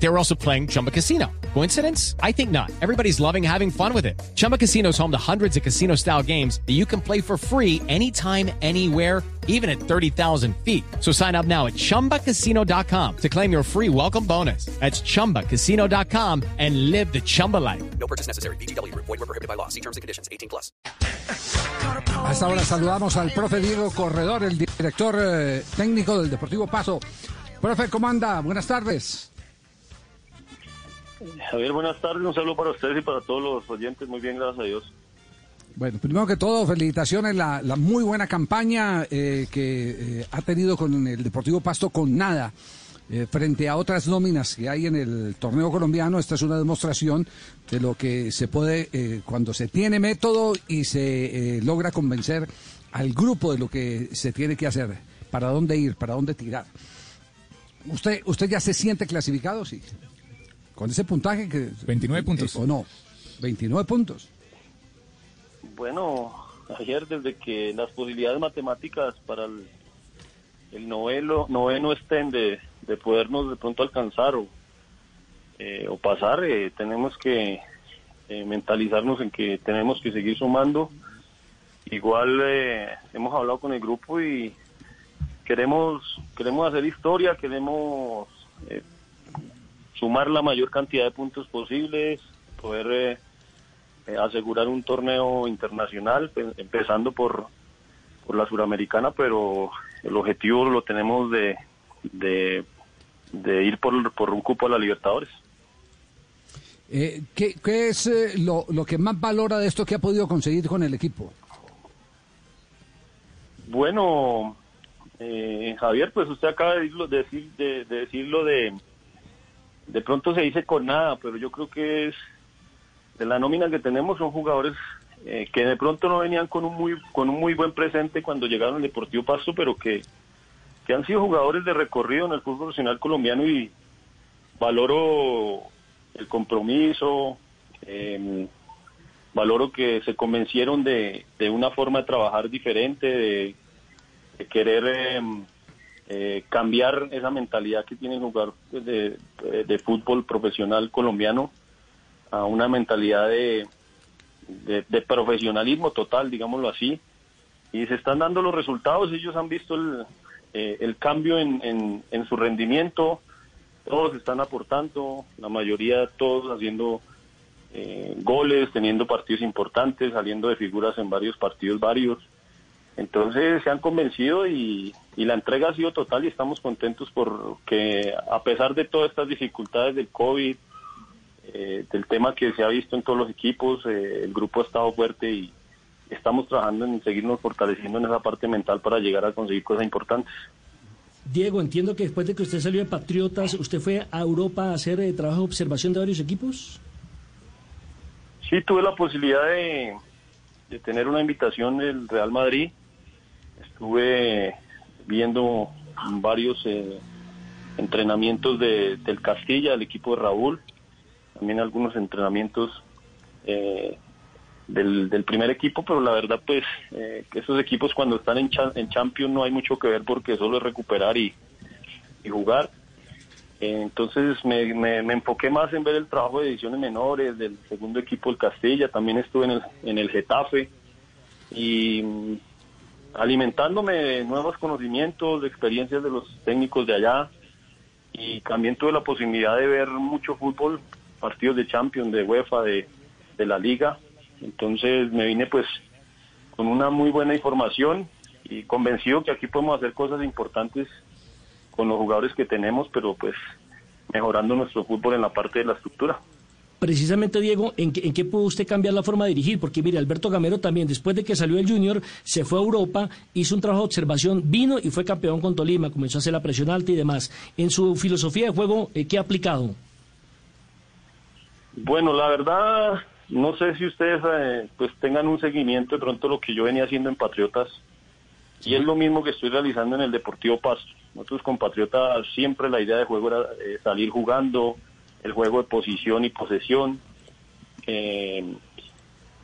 They were also playing Chumba Casino. Coincidence? I think not. Everybody's loving having fun with it. Chumba Casino is home to hundreds of casino style games that you can play for free anytime, anywhere, even at 30,000 feet. So sign up now at chumbacasino.com to claim your free welcome bonus. That's chumbacasino.com and live the Chumba life. No purchase necessary. BGW. Void were prohibited by law. See terms and conditions. 18 plus. A esta hora saludamos al profe Diego Corredor, el director eh, técnico del Deportivo Paso. Profe, ¿cómo anda? Buenas tardes. Javier, buenas tardes. Un saludo para ustedes y para todos los oyentes. Muy bien, gracias a Dios. Bueno, primero que todo, felicitaciones, la, la muy buena campaña eh, que eh, ha tenido con el Deportivo Pasto con nada. Eh, frente a otras nóminas que hay en el torneo colombiano, esta es una demostración de lo que se puede eh, cuando se tiene método y se eh, logra convencer al grupo de lo que se tiene que hacer, para dónde ir, para dónde tirar. ¿Usted, usted ya se siente clasificado? Sí. Con ese puntaje que... 29 puntos. ¿O no? 29 puntos. Bueno, ayer desde que las posibilidades matemáticas para el, el novelo, noveno estén de, de podernos de pronto alcanzar o, eh, o pasar, eh, tenemos que eh, mentalizarnos en que tenemos que seguir sumando. Igual eh, hemos hablado con el grupo y queremos queremos hacer historia, queremos eh, sumar la mayor cantidad de puntos posibles, poder eh, eh, asegurar un torneo internacional, pe- empezando por, por la suramericana, pero el objetivo lo tenemos de, de, de ir por, por un cupo a la Libertadores. Eh, ¿qué, qué es eh, lo, lo que más valora de esto que ha podido conseguir con el equipo? Bueno, eh, Javier, pues usted acaba de decir, de, de decirlo de, de pronto se dice con nada, pero yo creo que es de la nómina que tenemos son jugadores eh, que de pronto no venían con un muy con un muy buen presente cuando llegaron al Deportivo Pasto, pero que, que han sido jugadores de recorrido en el fútbol profesional colombiano y valoro el compromiso, eh, valoro que se convencieron de, de una forma de trabajar diferente, de, de querer eh, eh, cambiar esa mentalidad que tienen jugar pues, de, de fútbol profesional colombiano a una mentalidad de profesionalismo total, digámoslo así. Y se están dando los resultados, ellos han visto el, eh, el cambio en, en, en su rendimiento, todos están aportando, la mayoría todos haciendo eh, goles, teniendo partidos importantes, saliendo de figuras en varios partidos varios. Entonces se han convencido y, y la entrega ha sido total y estamos contentos porque a pesar de todas estas dificultades del COVID, eh, del tema que se ha visto en todos los equipos, eh, el grupo ha estado fuerte y estamos trabajando en seguirnos fortaleciendo en esa parte mental para llegar a conseguir cosas importantes. Diego, entiendo que después de que usted salió de Patriotas, ¿usted fue a Europa a hacer eh, trabajo de observación de varios equipos? Sí, tuve la posibilidad de, de tener una invitación del Real Madrid. Estuve viendo varios eh, entrenamientos de, del Castilla, del equipo de Raúl, también algunos entrenamientos eh, del, primer equipo, pero la verdad pues eh, que esos equipos cuando están en, cha- en Champions no hay mucho que ver porque solo es recuperar y, jugar. Eh, Entonces me, me, enfoqué más en ver el trabajo de ediciones menores del segundo equipo del Castilla, también estuve en el, en el Getafe y alimentándome de nuevos conocimientos, de experiencias de los técnicos de allá y también tuve la posibilidad de ver mucho fútbol, partidos de Champions, de UEFA, de, de la Liga. Entonces me vine pues con una muy buena información y convencido que aquí podemos hacer cosas importantes con los jugadores que tenemos, pero pues mejorando nuestro fútbol en la parte de la estructura. Precisamente, Diego, ¿en qué, ¿en qué pudo usted cambiar la forma de dirigir? Porque mire, Alberto Gamero también, después de que salió el Junior, se fue a Europa, hizo un trabajo de observación, vino y fue campeón con Tolima, comenzó a hacer la presión alta y demás. En su filosofía de juego, eh, ¿qué ha aplicado? Bueno, la verdad, no sé si ustedes eh, pues tengan un seguimiento de pronto lo que yo venía haciendo en Patriotas y es lo mismo que estoy realizando en el Deportivo Pasto. Nosotros con Patriotas siempre la idea de juego era eh, salir jugando, el juego de posición y posesión. Eh,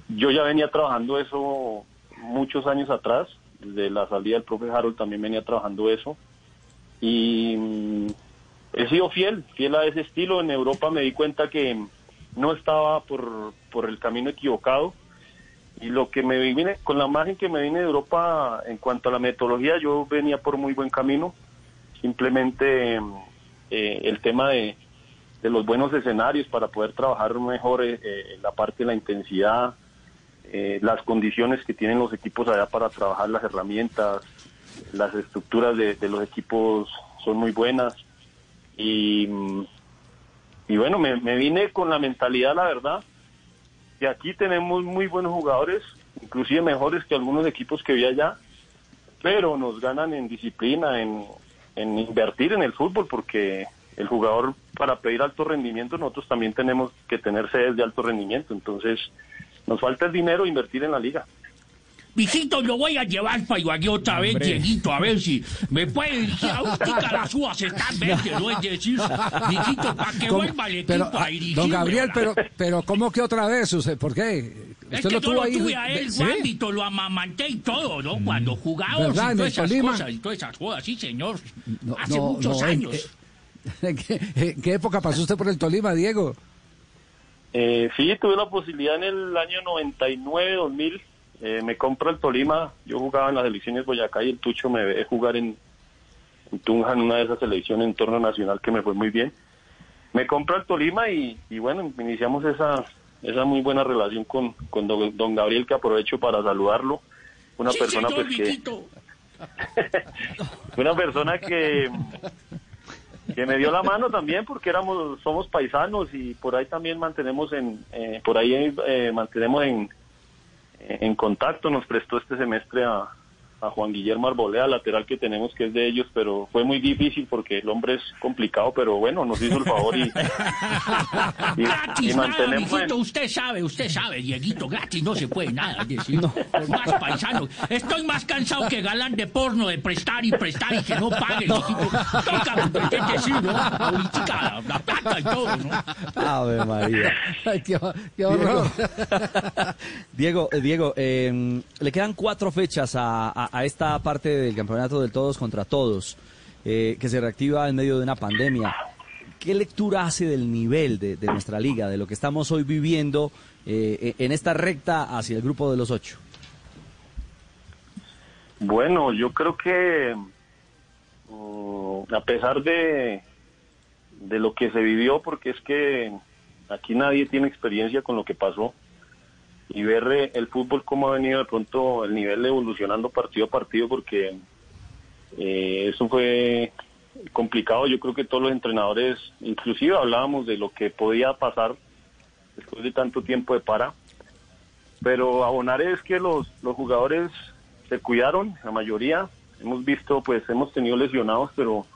yo ya venía trabajando eso muchos años atrás, desde la salida del profe Harold también venía trabajando eso. Y mm, he sido fiel, fiel a ese estilo. En Europa me di cuenta que no estaba por, por el camino equivocado. Y lo que me vine, con la imagen que me vine de Europa en cuanto a la metodología, yo venía por muy buen camino. Simplemente eh, el tema de, de los buenos escenarios para poder trabajar mejor eh, eh, la parte de la intensidad, eh, las condiciones que tienen los equipos allá para trabajar las herramientas, las estructuras de, de los equipos son muy buenas. Y, mm, y bueno, me, me vine con la mentalidad, la verdad, que aquí tenemos muy buenos jugadores, inclusive mejores que algunos equipos que vi allá, pero nos ganan en disciplina, en, en invertir en el fútbol, porque el jugador para pedir alto rendimiento nosotros también tenemos que tener sedes de alto rendimiento, entonces nos falta el dinero invertir en la liga. Mijito, lo voy a llevar para Ibagué otra vez, Dieguito, a ver si me puede dirigir a un Carazúa, se está verde, ¿no? Es decir, mijito, para que ¿Cómo? vuelva el equipo Pero, a ah, dirigir. don Gabriel, pero, pero ¿cómo que otra vez? Usted, ¿Por qué? Es Usted que lo yo tuvo lo ahí. tuve a él, ¿Sí? Juanito, lo amamanté y todo, ¿no? Cuando jugábamos y todas esas cosas, y todas esas cosas, sí, señor. No, Hace no, muchos no, años. ¿En qué, en qué época pasó usted por el Tolima, Diego? Eh, sí, tuve la posibilidad en el año 99, 2000. Eh, me compro el Tolima. Yo jugaba en las selecciones Boyacá y el Tucho me ve jugar en, en Tunja en una de esas selecciones en torno nacional que me fue muy bien. Me compro el Tolima y, y bueno, iniciamos esa esa muy buena relación con, con don, don Gabriel, que aprovecho para saludarlo. Una sí, persona señor, pues que una persona que que me dio la mano también porque éramos somos paisanos y por ahí también mantenemos en eh, por ahí eh, mantenemos en en contacto nos prestó este semestre a, a Juan Guillermo Arbolea lateral que tenemos que es de ellos pero fue muy difícil porque el hombre es complicado pero bueno nos hizo el favor y, y, Gratis, y nada, mantenemos en- mijito, usted sabe, usted sabe, Dieguito, gratis no se puede nada, es decir, por más paisano. Estoy más cansado que galán de porno, de prestar y prestar y que no pague, mijito. Toca, ¿qué decir, no? Ahorita la, la plata y todo, ¿no? Ave María. Ay, qué, qué horror. Diego, eh, Diego eh, le quedan cuatro fechas a, a- a esta parte del campeonato del todos contra todos, eh, que se reactiva en medio de una pandemia. ¿Qué lectura hace del nivel de, nuestra liga, de lo que estamos hoy viviendo eh, en esta recta hacia el grupo de los ocho? Bueno, yo creo que mm, a pesar de, de lo que se vivió, porque es que aquí nadie tiene experiencia con lo que pasó, y ver eh, el fútbol cómo ha venido de pronto el nivel evolucionando partido a partido, porque eh, eso fue complicado. Yo creo que todos los entrenadores, inclusive hablábamos de lo que podía pasar después de tanto tiempo de para. Pero abonar es que los, los jugadores se cuidaron, la mayoría. Hemos visto, pues hemos tenido lesionados, pero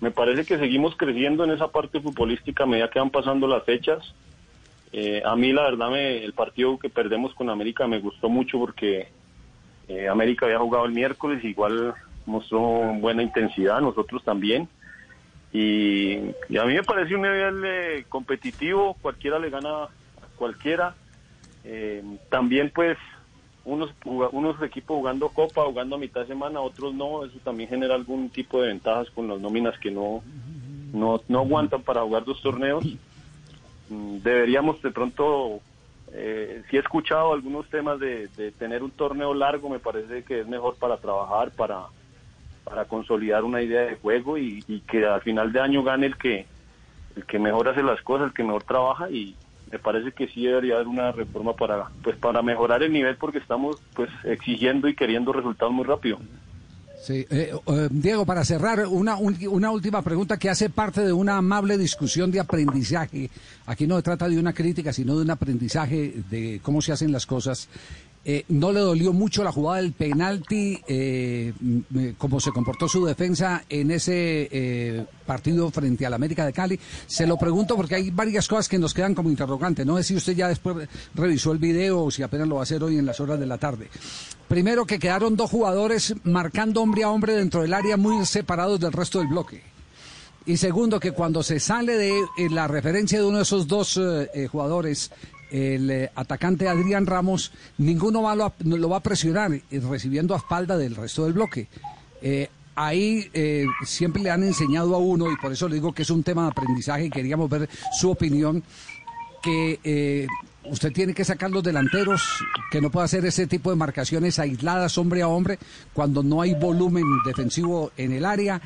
me parece que seguimos creciendo en esa parte futbolística a medida que van pasando las fechas. Eh, a mí la verdad me, el partido que perdemos con América me gustó mucho porque eh, América había jugado el miércoles, igual mostró buena intensidad, nosotros también. Y, a mí me parece un nivel eh, competitivo, cualquiera le gana a cualquiera. Eh, también pues unos, unos equipos jugando copa, jugando a mitad de semana, otros no, eso también genera algún tipo de ventajas con las nóminas que no, no, no aguantan para jugar dos torneos. Mm, Deberíamos de pronto, eh, sí he escuchado algunos temas de, de tener un torneo largo, me parece que es mejor para trabajar, para, para consolidar una idea de juego y, y que al final de año gane el que, el que mejor hace las cosas, el que mejor trabaja y me parece que sí debería haber una reforma para pues para mejorar el nivel porque estamos pues exigiendo y queriendo resultados muy rápido. Sí, eh, eh, Diego, para cerrar, una, un- una última pregunta que hace parte de una amable discusión de aprendizaje. Aquí no se trata de una crítica, sino de un aprendizaje de cómo se hacen las cosas. Eh, ¿No le dolió mucho la jugada del penalti, eh, mm, eh, cómo se comportó su defensa en ese partido frente al América de Cali? Se lo pregunto porque hay varias cosas que nos quedan como interrogante. No sé si usted ya después revisó el video o si apenas lo va a hacer hoy en las horas de la tarde. Primero que quedaron dos jugadores marcando hombre a hombre dentro del área muy separados del resto del bloque. Y segundo, que cuando se sale de la referencia de uno de esos dos jugadores, el eh, atacante Adrián Ramos, ninguno va, lo, lo va a presionar eh, recibiendo a espalda del resto del bloque. Eh, ahí eh, siempre le han enseñado a uno, y por eso le digo que es un tema de aprendizaje y queríamos ver su opinión, que eh, usted tiene que sacar los delanteros, que no puede hacer ese tipo de marcaciones aisladas hombre a hombre cuando no hay volumen defensivo en el área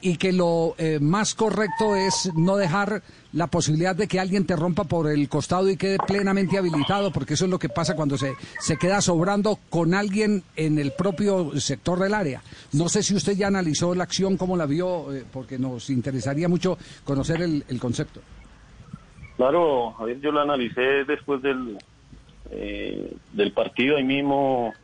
y que lo eh, más correcto es no dejar la posibilidad de que alguien te rompa por el costado y quede plenamente habilitado, porque eso es lo que pasa cuando se, se queda sobrando con alguien en el propio sector del área. No sé si usted ya analizó la acción, cómo la vio, eh, porque nos interesaría mucho conocer el, el concepto. Claro, a ver, yo lo analicé después del, eh, del partido. Ahí mismo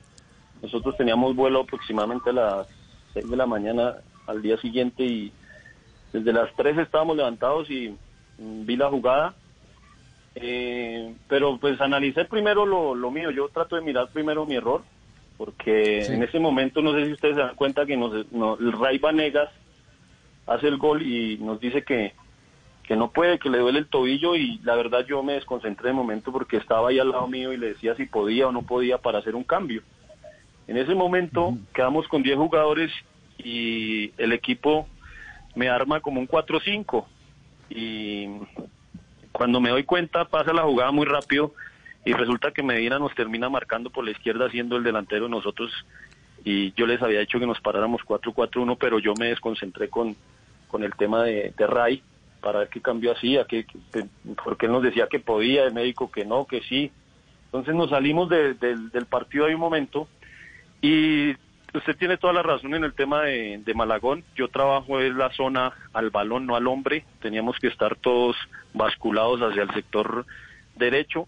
nosotros teníamos vuelo aproximadamente a las 6 de la mañana al día siguiente y desde las 3 estábamos levantados y mm, vi la jugada. Eh, pero pues analicé primero lo, lo mío. Yo trato de mirar primero mi error porque Sí. en ese momento no sé si ustedes se dan cuenta que nos, no- el Ray Vanegas hace el gol y nos dice que, que no puede, que le duele el tobillo y la verdad yo me desconcentré de momento porque estaba ahí al lado mío y le decía si podía o no podía para hacer un cambio. En ese momento quedamos con 10 jugadores y el equipo me arma como un 4-5 y cuando me doy cuenta pasa la jugada muy rápido y resulta que Medina nos termina marcando por la izquierda siendo el delantero de nosotros y yo les había dicho que nos paráramos 4-4-1 pero yo me desconcentré con, con el tema de, de Ray para ver qué cambio hacía, que, que- porque él nos decía que podía, el médico que no, que sí. Entonces nos salimos de- del- del partido ahí un momento y usted tiene toda la razón en el tema de, Malagón. Yo trabajo en la zona al balón, no al hombre. Teníamos que estar todos basculados hacia el sector derecho,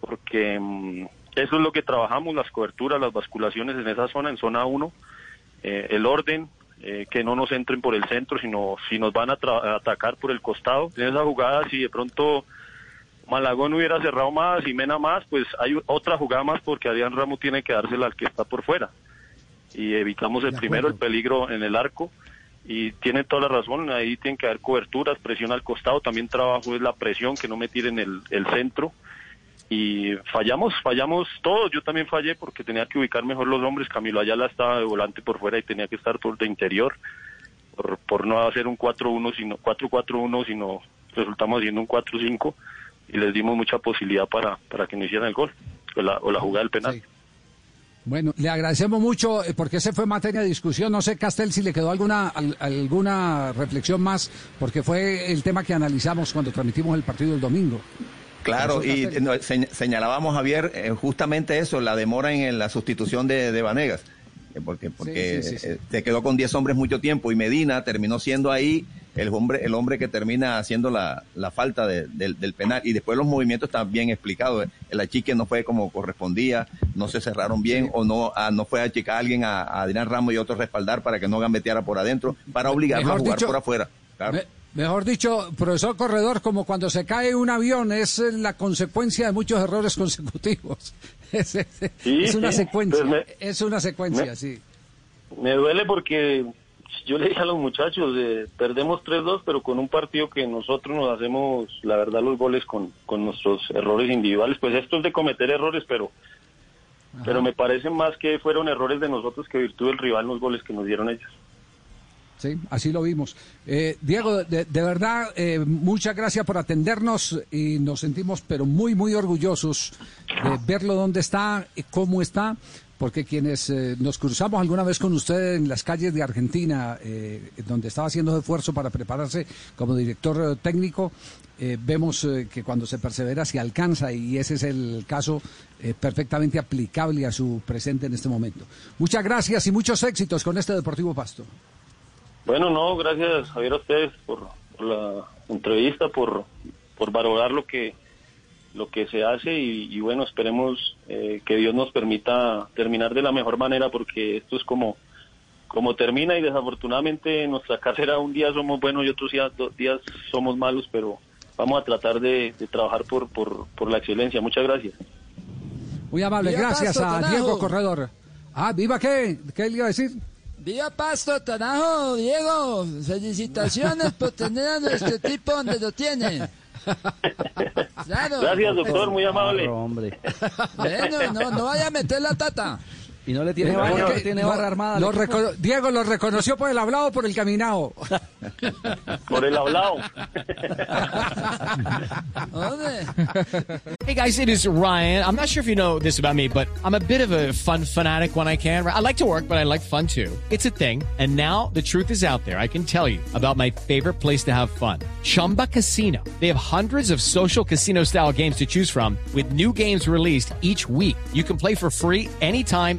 porque mm, eso es lo que trabajamos, las coberturas, las basculaciones en esa zona, en zona 1, eh, el orden, eh, que no nos entren por el centro, sino si nos van a, a atacar por el costado. En esa jugada, si de pronto Malagón hubiera cerrado más y Mena más, pues hay otra jugada más porque Adrián Ramos tiene que dársela al que está por fuera. Y evitamos el primero, el peligro en el arco. Y tiene toda la razón, ahí tienen que haber coberturas, presión al costado, también trabajo es la presión, que no me tiren el, el centro. Y fallamos, fallamos todos, yo también fallé porque tenía que ubicar mejor los hombres, Camilo Ayala estaba de volante por fuera y tenía que estar por de interior, por, por no hacer un 4-1, sino 4-4-1, sino resultamos haciendo un 4-5 y les dimos mucha posibilidad para, para que no hicieran el gol o la, o la jugada del penal. Sí. Bueno, le agradecemos mucho eh, porque ese fue materia de discusión. No sé, Castel, si le quedó alguna al- alguna reflexión más, porque fue el tema que analizamos cuando transmitimos el partido el domingo. Claro, y no, señalábamos, Javier, eh, justamente eso, la demora en, en la sustitución de, de Vanegas, eh, porque, porque sí, sí, sí. eh, se quedó con 10 hombres mucho tiempo y Medina terminó siendo ahí el hombre, el hombre que termina haciendo la, la falta de- del, del penal y después los movimientos están bien explicados. eh. El achique no fue como correspondía, no se cerraron bien o no, ah, no fue a achicar a alguien a, a Adrián Ramos y otro respaldar para que no gambeteara por adentro, para obligarlo a jugar dicho, por afuera. Claro. Me- mejor dicho, profesor Corredor, como cuando se cae un avión, es la consecuencia de muchos errores consecutivos. es, es- Sí, es una sí, secuencia, pues me- es una secuencia, me- sí. Me duele porque yo le dije a los muchachos, eh, perdemos 3-2, pero con un partido que nosotros nos hacemos, la verdad, los goles con, con nuestros errores individuales. Pues esto es de cometer errores, pero pero me parece más que fueron errores de nosotros que virtud del rival los goles que nos dieron ellos. Sí, así lo vimos. Eh, Diego, de, de verdad, eh, muchas gracias por atendernos y nos sentimos, pero muy, muy orgullosos de verlo dónde está, y cómo está, porque quienes eh, nos cruzamos alguna vez con usted en las calles de Argentina, eh, donde estaba haciendo esfuerzo para prepararse como director eh, técnico, vemos que cuando se persevera se alcanza y ese es el caso perfectamente aplicable a su presente en este momento. Muchas gracias y muchos éxitos con este Deportivo Pasto. Bueno, no, gracias Javier a ustedes por, por la entrevista, por, por valorar lo que lo que se hace y, y bueno, esperemos eh, que Dios nos permita terminar de la mejor manera porque esto es como como termina y desafortunadamente en nuestra carrera un día somos buenos y otros días, dos días somos malos, pero vamos a tratar de, de trabajar por, por, por la excelencia. Muchas gracias. Muy amable, Viva gracias Pasto, a. Diego Corredor. Ah, ¿viva qué? ¿Qué le iba a decir? Viva Pasto, Tanajo, Diego. Felicitaciones por tener a nuestro tipo donde lo tiene. Claro. Gracias, doctor, muy amable. Hombre. Bueno, no, no vaya a meter la tata. Y no le tiene Eh, barra, no porque tiene lo- barra armada. lo al equipo. recono- Diego lo reconoció por el hablado o por el caminado. Por el hablado. Hey guys, it is Ryan. I'm not sure if you know this about me, but I'm a bit of a fun fanatic when I can. I like to work, but I like fun too. It's a thing. And now the truth is out there. I can tell you about my favorite place to have fun. Chumba Casino. They have hundreds of social casino style games to choose from with new games released each week. You can play for free anytime,